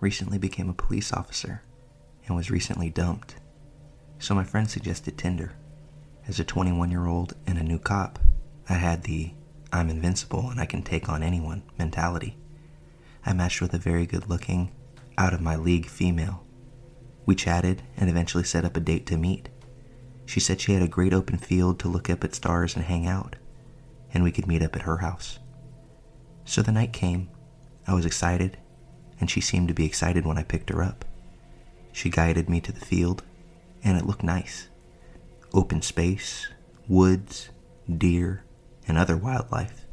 recently became a police officer, and was recently dumped. So my friend suggested Tinder. As a 21 year old and a new cop, I had the I'm invincible and I can take on anyone mentality. I matched with a very good looking, out of my league female. We chatted and eventually set up a date to meet. She said she had a great open field to look up at stars and hang out, and we could meet up at her house. So the night came. I was excited, and she seemed to be excited when I picked her up. She guided me to the field, and it looked nice. Open space, woods, deer, and other wildlife.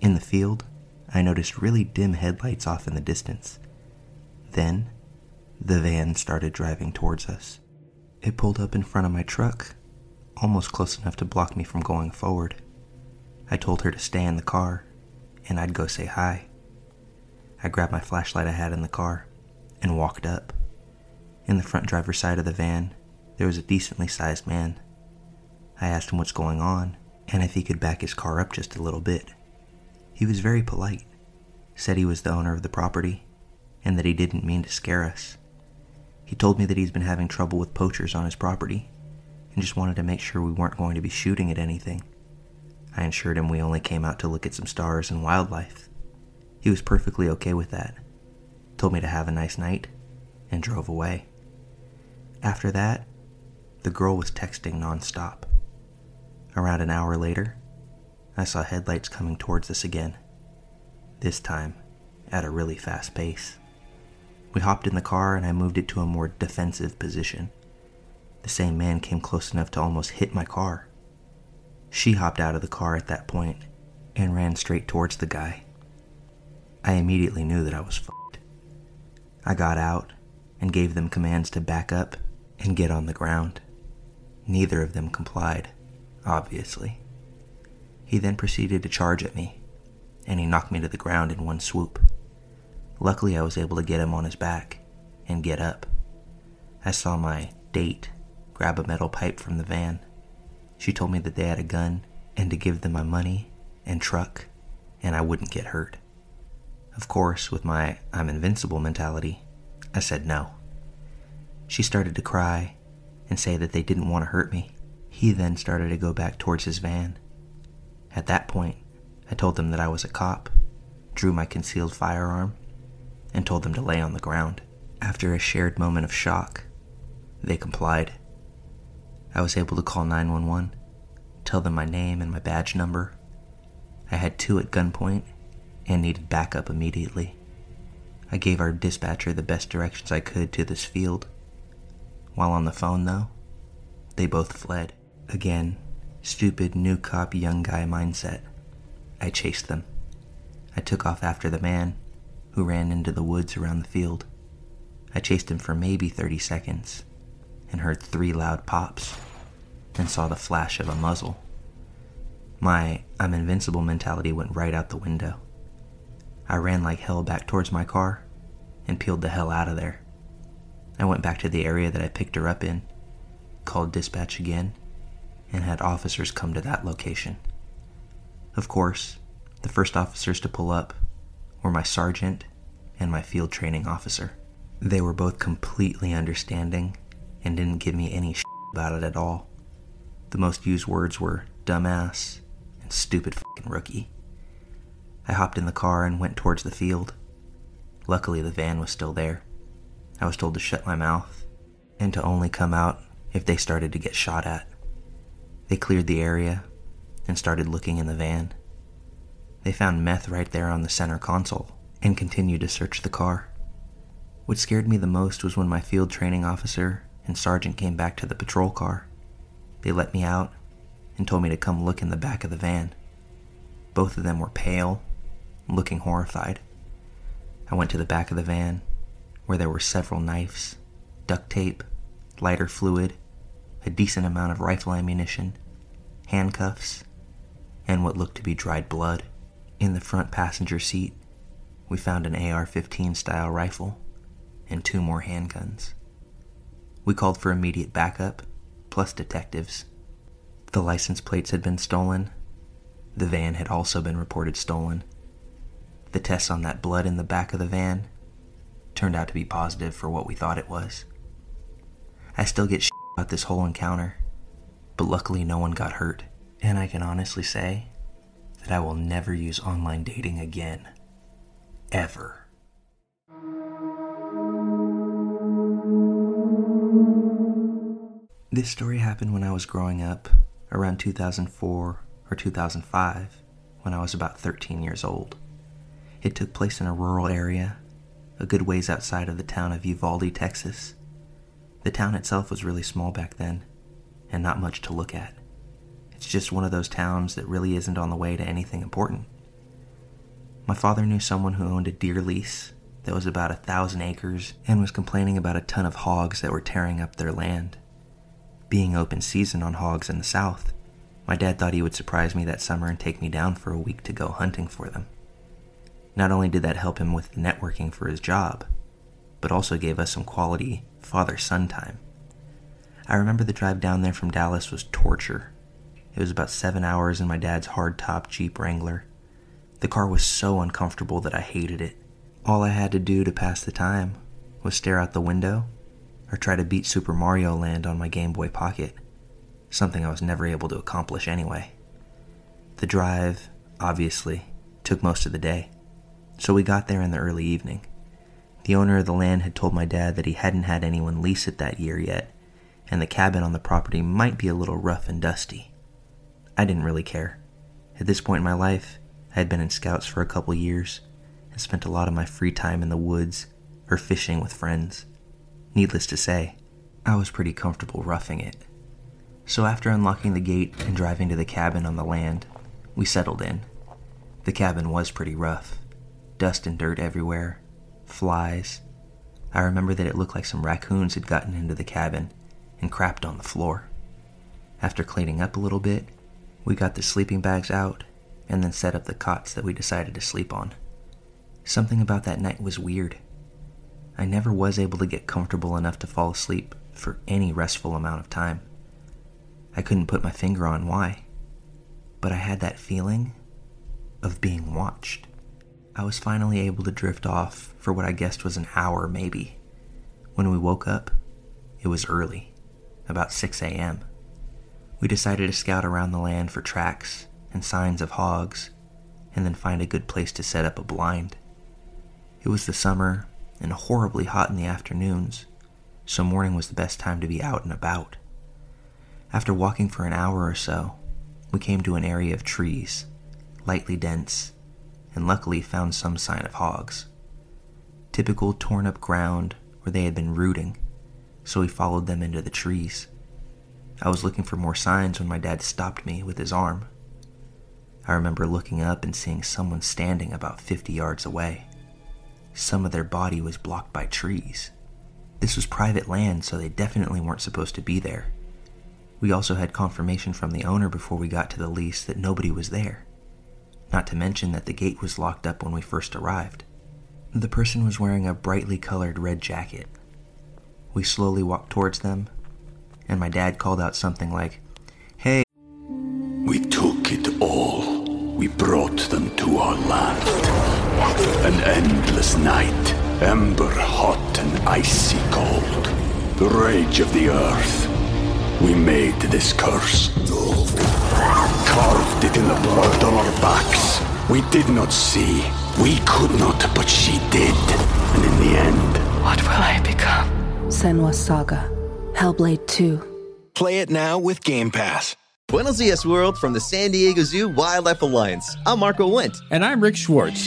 In the field, I noticed really dim headlights off in the distance. Then, the van started driving towards us. It pulled up in front of my truck, almost close enough to block me from going forward. I told her to stay in the car, and I'd go say hi. I grabbed my flashlight I had in the car and walked up. In the front driver's side of the van, there was a decently sized man. I asked him what's going on and if he could back his car up just a little bit. He was very polite, said he was the owner of the property, and that he didn't mean to scare us. He told me that he's been having trouble with poachers on his property and just wanted to make sure we weren't going to be shooting at anything. I assured him we only came out to look at some stars and wildlife. He was perfectly okay with that, told me to have a nice night, and drove away. After that, the girl was texting nonstop. Around an hour later, I saw headlights coming towards us again, this time at a really fast pace. We hopped in the car and I moved it to a more defensive position. The same man came close enough to almost hit my car. She hopped out of the car at that point and ran straight towards the guy. I immediately knew that I was fucked. I got out and gave them commands to back up and get on the ground. Neither of them complied, obviously. He then proceeded to charge at me, and he knocked me to the ground in one swoop. Luckily, I was able to get him on his back and get up. I saw my date grab a metal pipe from the van. She told me that they had a gun and to give them my money and truck, and I wouldn't get hurt. Of course, with my I'm invincible mentality, I said no. She started to cry and say that they didn't want to hurt me. He then started to go back towards his van. At that point, I told them that I was a cop, drew my concealed firearm, and told them to lay on the ground. After a shared moment of shock, they complied. I was able to call 911, tell them my name and my badge number. I had two at gunpoint and needed backup immediately. I gave our dispatcher the best directions I could to this field. While on the phone, though, they both fled. Again, stupid new cop young guy mindset. I chased them. I took off after the man, who ran into the woods around the field. I chased him for maybe 30 seconds and heard three loud pops and saw the flash of a muzzle. My I'm invincible mentality went right out the window. I ran like hell back towards my car and peeled the hell out of there. I went back to the area that I picked her up in, called dispatch again, and had officers come to that location. Of course, the first officers to pull up were my sergeant and my field training officer. They were both completely understanding and didn't give me any about it at all. The most used words were dumbass and stupid fucking rookie. I hopped in the car and went towards the field. Luckily, the van was still there. I was told to shut my mouth and to only come out if they started to get shot at. They cleared the area and started looking in the van. They found meth right there on the center console and continued to search the car. What scared me the most was when my field training officer and sergeant came back to the patrol car. They let me out and told me to come look in the back of the van. Both of them were pale, looking horrified. I went to the back of the van, where there were several knives, duct tape, lighter fluid, a decent amount of rifle ammunition, handcuffs, and what looked to be dried blood. In the front passenger seat, we found an AR 15 style rifle and two more handguns. We called for immediate backup, plus detectives. The license plates had been stolen. The van had also been reported stolen. The tests on that blood in the back of the van turned out to be positive for what we thought it was. I still get shit about this whole encounter, but luckily no one got hurt. And I can honestly say that I will never use online dating again. Ever. This story happened when I was growing up, around 2004 or 2005, when I was about 13 years old. It took place in a rural area, a good ways outside of the town of Uvalde, Texas. The town itself was really small back then, and not much to look at. It's just one of those towns that really isn't on the way to anything important. My father knew someone who owned a deer lease that was about a thousand acres and was complaining about a ton of hogs that were tearing up their land. Being open season on hogs in the south, my dad thought he would surprise me that summer and take me down for a week to go hunting for them. Not only did that help him with networking for his job, but also gave us some quality father son time. I remember the drive down there from Dallas was torture. It was about seven hours in my dad's hard-top Jeep Wrangler. The car was so uncomfortable that I hated it. All I had to do to pass the time was stare out the window or try to beat Super Mario Land on my Game Boy Pocket, something I was never able to accomplish anyway. The drive, obviously, took most of the day so we got there in the early evening. The owner of the land had told my dad that he hadn't had anyone lease it that year yet, and the cabin on the property might be a little rough and dusty. I didn't really care. At this point in my life, I had been in scouts for a couple years and spent a lot of my free time in the woods or fishing with friends. Needless to say, I was pretty comfortable roughing it. So after unlocking the gate and driving to the cabin on the land, we settled in. The cabin was pretty rough dust and dirt everywhere, flies. I remember that it looked like some raccoons had gotten into the cabin and crapped on the floor. After cleaning up a little bit, we got the sleeping bags out and then set up the cots that we decided to sleep on. Something about that night was weird. I never was able to get comfortable enough to fall asleep for any restful amount of time. I couldn't put my finger on why, but I had that feeling of being watched. I was finally able to drift off for what I guessed was an hour, maybe. When we woke up, it was early, about 6 a.m. We decided to scout around the land for tracks and signs of hogs, and then find a good place to set up a blind. It was the summer and horribly hot in the afternoons, so morning was the best time to be out and about. After walking for an hour or so, we came to an area of trees, lightly dense and luckily found some sign of hogs. Typical torn up ground where they had been rooting, so we followed them into the trees. I was looking for more signs when my dad stopped me with his arm. I remember looking up and seeing someone standing about 50 yards away. Some of their body was blocked by trees. This was private land, so they definitely weren't supposed to be there. We also had confirmation from the owner before we got to the lease that nobody was there not to mention that the gate was locked up when we first arrived. The person was wearing a brightly colored red jacket. We slowly walked towards them, and my dad called out something like, Hey, We took it all. We brought them to our land. An endless night, ember hot and icy cold. The rage of the earth. We made this curse. Carved it in the blood on our backs. We did not see. We could not, but she did. And in the end, What will I become? Senua's Saga. Hellblade 2. Play it now with Game Pass. Buenos Dias, world, from the San Diego Zoo Wildlife Alliance. I'm Marco Wendt. And I'm Rick Schwartz.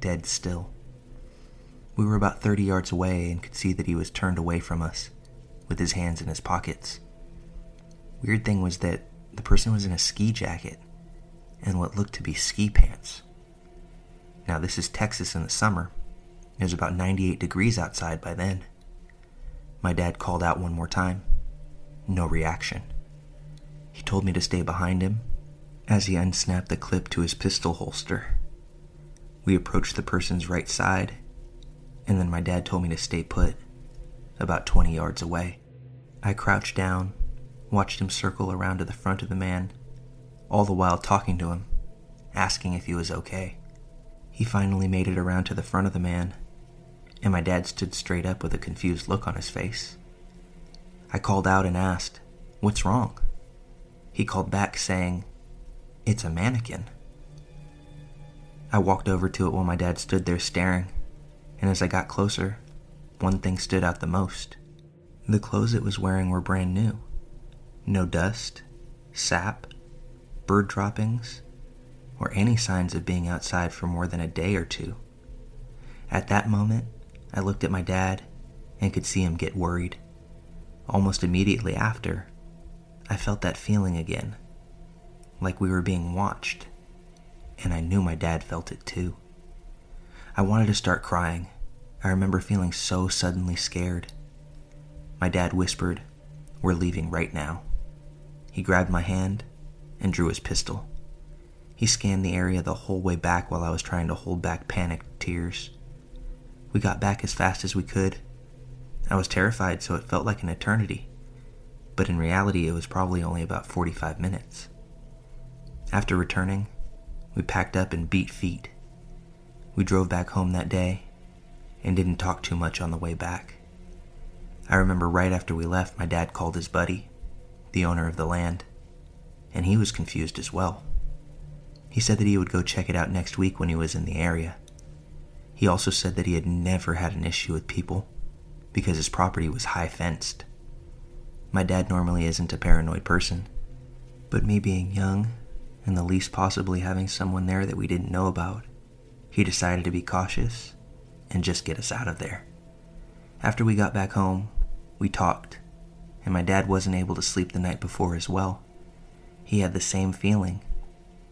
Dead still. We were about 30 yards away and could see that he was turned away from us, with his hands in his pockets. Weird thing was that the person was in a ski jacket and what looked to be ski pants. Now, this is Texas in the summer. It was about 98 degrees outside by then. My dad called out one more time. No reaction. He told me to stay behind him as he unsnapped the clip to his pistol holster. We approached the person's right side, and then my dad told me to stay put, about 20 yards away. I crouched down, watched him circle around to the front of the man, all the while talking to him, asking if he was okay. He finally made it around to the front of the man, and my dad stood straight up with a confused look on his face. I called out and asked, What's wrong? He called back saying, It's a mannequin. I walked over to it while my dad stood there staring, and as I got closer, one thing stood out the most. The clothes it was wearing were brand new. No dust, sap, bird droppings, or any signs of being outside for more than a day or two. At that moment, I looked at my dad and could see him get worried. Almost immediately after, I felt that feeling again, like we were being watched, and I knew my dad felt it too. I wanted to start crying. I remember feeling so suddenly scared. My dad whispered, We're leaving right now. He grabbed my hand and drew his pistol. He scanned the area the whole way back while I was trying to hold back panicked tears. We got back as fast as we could. I was terrified, so it felt like an eternity, but in reality, it was probably only about 45 minutes. After returning, we packed up and beat feet. We drove back home that day and didn't talk too much on the way back. I remember right after we left, my dad called his buddy, the owner of the land, and he was confused as well. He said that he would go check it out next week when he was in the area. He also said that he had never had an issue with people because his property was high fenced. My dad normally isn't a paranoid person, but me being young and the least possibly having someone there that we didn't know about, he decided to be cautious and just get us out of there. After we got back home, we talked, and my dad wasn't able to sleep the night before as well. He had the same feeling,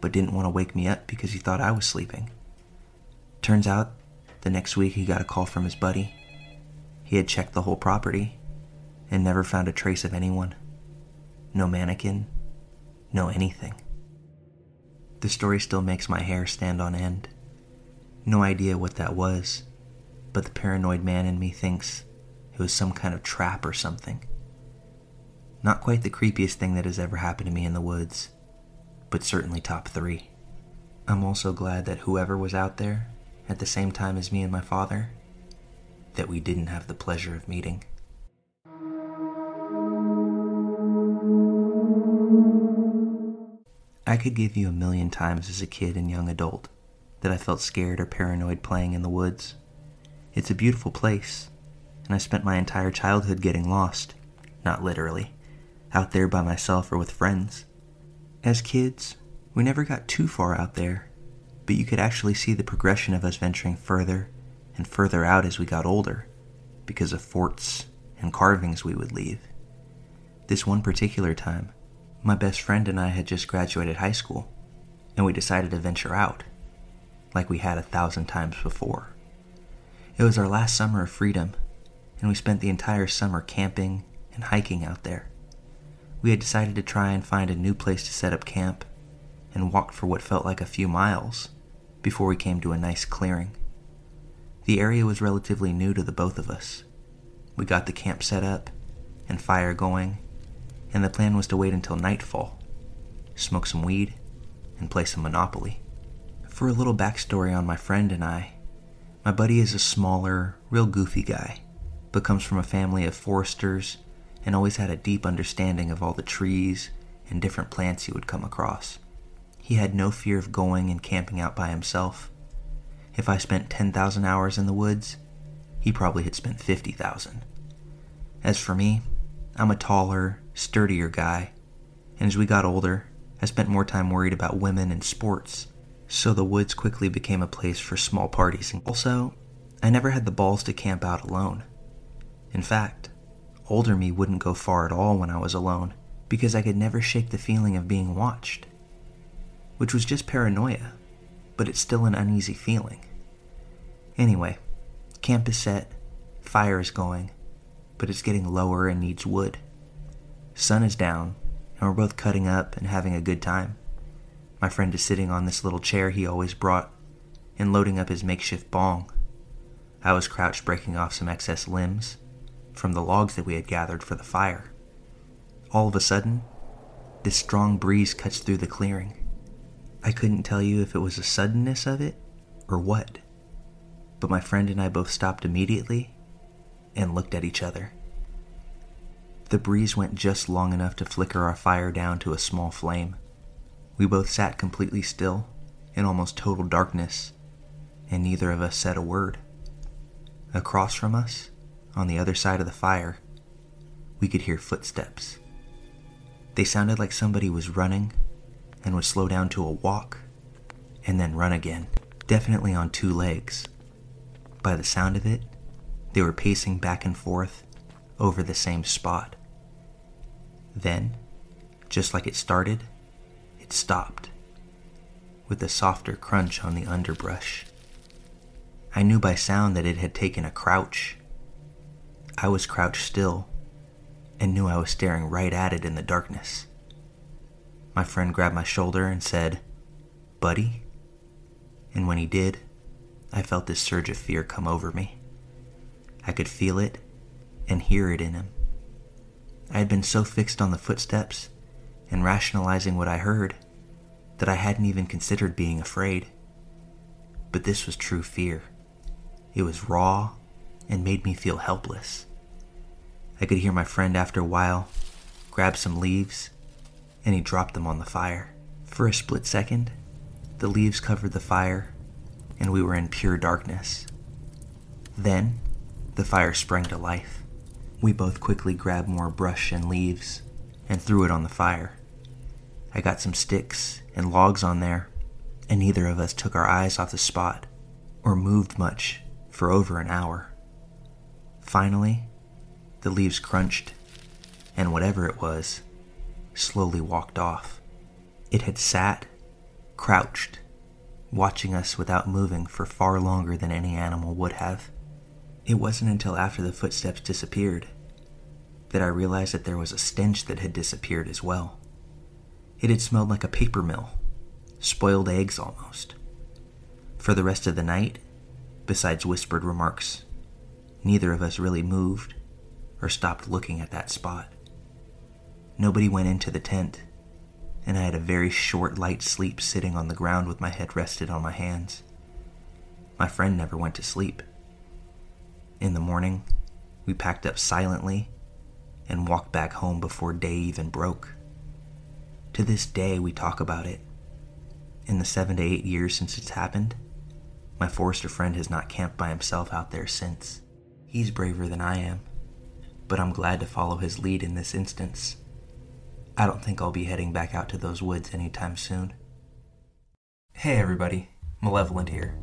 but didn't want to wake me up because he thought I was sleeping. Turns out, the next week he got a call from his buddy. He had checked the whole property and never found a trace of anyone. No mannequin, no anything. The story still makes my hair stand on end. No idea what that was, but the paranoid man in me thinks it was some kind of trap or something. Not quite the creepiest thing that has ever happened to me in the woods, but certainly top three. I'm also glad that whoever was out there at the same time as me and my father, that we didn't have the pleasure of meeting. I could give you a million times as a kid and young adult that I felt scared or paranoid playing in the woods. It's a beautiful place, and I spent my entire childhood getting lost, not literally, out there by myself or with friends. As kids, we never got too far out there, but you could actually see the progression of us venturing further and further out as we got older because of forts and carvings we would leave. This one particular time, my best friend and I had just graduated high school, and we decided to venture out, like we had a thousand times before. It was our last summer of freedom, and we spent the entire summer camping and hiking out there. We had decided to try and find a new place to set up camp and walked for what felt like a few miles before we came to a nice clearing. The area was relatively new to the both of us. We got the camp set up and fire going, and the plan was to wait until nightfall, smoke some weed, and play some Monopoly. For a little backstory on my friend and I, my buddy is a smaller, real goofy guy, but comes from a family of foresters and always had a deep understanding of all the trees and different plants he would come across. He had no fear of going and camping out by himself. If I spent 10,000 hours in the woods, he probably had spent 50,000. As for me, I'm a taller, sturdier guy, and as we got older, I spent more time worried about women and sports, so the woods quickly became a place for small parties. And also, I never had the balls to camp out alone. In fact, older me wouldn't go far at all when I was alone because I could never shake the feeling of being watched, which was just paranoia, but it's still an uneasy feeling. Anyway, camp is set, fire is going, but it's getting lower and needs wood. Sun is down, and we're both cutting up and having a good time. My friend is sitting on this little chair he always brought and loading up his makeshift bong. I was crouched breaking off some excess limbs from the logs that we had gathered for the fire. All of a sudden, this strong breeze cuts through the clearing. I couldn't tell you if it was the suddenness of it or what, but my friend and I both stopped immediately and looked at each other. The breeze went just long enough to flicker our fire down to a small flame. We both sat completely still, in almost total darkness, and neither of us said a word. Across from us, on the other side of the fire, we could hear footsteps. They sounded like somebody was running and would slow down to a walk and then run again, definitely on two legs. By the sound of it, they were pacing back and forth over the same spot. Then, just like it started, it stopped with a softer crunch on the underbrush. I knew by sound that it had taken a crouch I was crouched still and knew I was staring right at it in the darkness. My friend grabbed my shoulder and said, Buddy? And when he did, I felt this surge of fear come over me. I could feel it and hear it in him. I had been so fixed on the footsteps and rationalizing what I heard that I hadn't even considered being afraid. But this was true fear. It was raw and made me feel helpless. I could hear my friend after a while grab some leaves and he dropped them on the fire. For a split second, the leaves covered the fire and we were in pure darkness. Then, the fire sprang to life. We both quickly grabbed more brush and leaves and threw it on the fire. I got some sticks and logs on there, and neither of us took our eyes off the spot or moved much for over an hour. Finally, the leaves crunched, and whatever it was, slowly walked off. It had sat, crouched, watching us without moving for far longer than any animal would have. It wasn't until after the footsteps disappeared that I realized that there was a stench that had disappeared as well. It had smelled like a paper mill, spoiled eggs almost. For the rest of the night, besides whispered remarks Neither of us really moved or stopped looking at that spot. Nobody went into the tent, and I had a very short, light sleep sitting on the ground with my head rested on my hands. My friend never went to sleep. In the morning, we packed up silently and walked back home before day even broke. To this day, we talk about it. In the seven to eight years since it's happened, my forester friend has not camped by himself out there since. He's braver than I am, but I'm glad to follow his lead in this instance. I don't think I'll be heading back out to those woods anytime soon. Hey everybody, Malevolent here.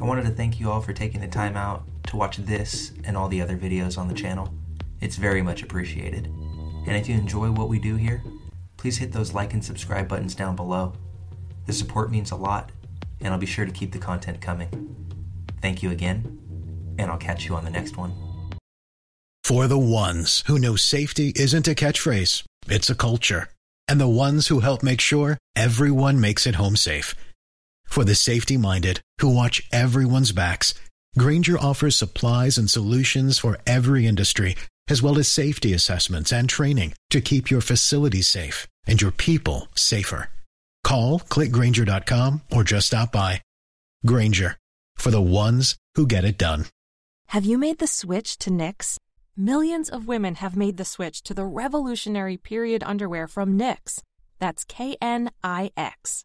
I wanted to thank you all for taking the time out to watch this and all the other videos on the channel. It's very much appreciated. And if you enjoy what we do here, please hit those like and subscribe buttons down below. The support means a lot, and I'll be sure to keep the content coming. Thank you again, and I'll catch you on the next one. For the ones who know safety isn't a catchphrase, it's a culture. And the ones who help make sure everyone makes it home safe. For the safety minded who watch everyone's backs, Grainger offers supplies and solutions for every industry, as well as safety assessments and training to keep your facilities safe and your people safer. Call clickgrainger.com or just stop by. Grainger for the ones who get it done. Have you made the switch to Knix? Millions of women have made the switch to the revolutionary period underwear from Knix. That's K N I X.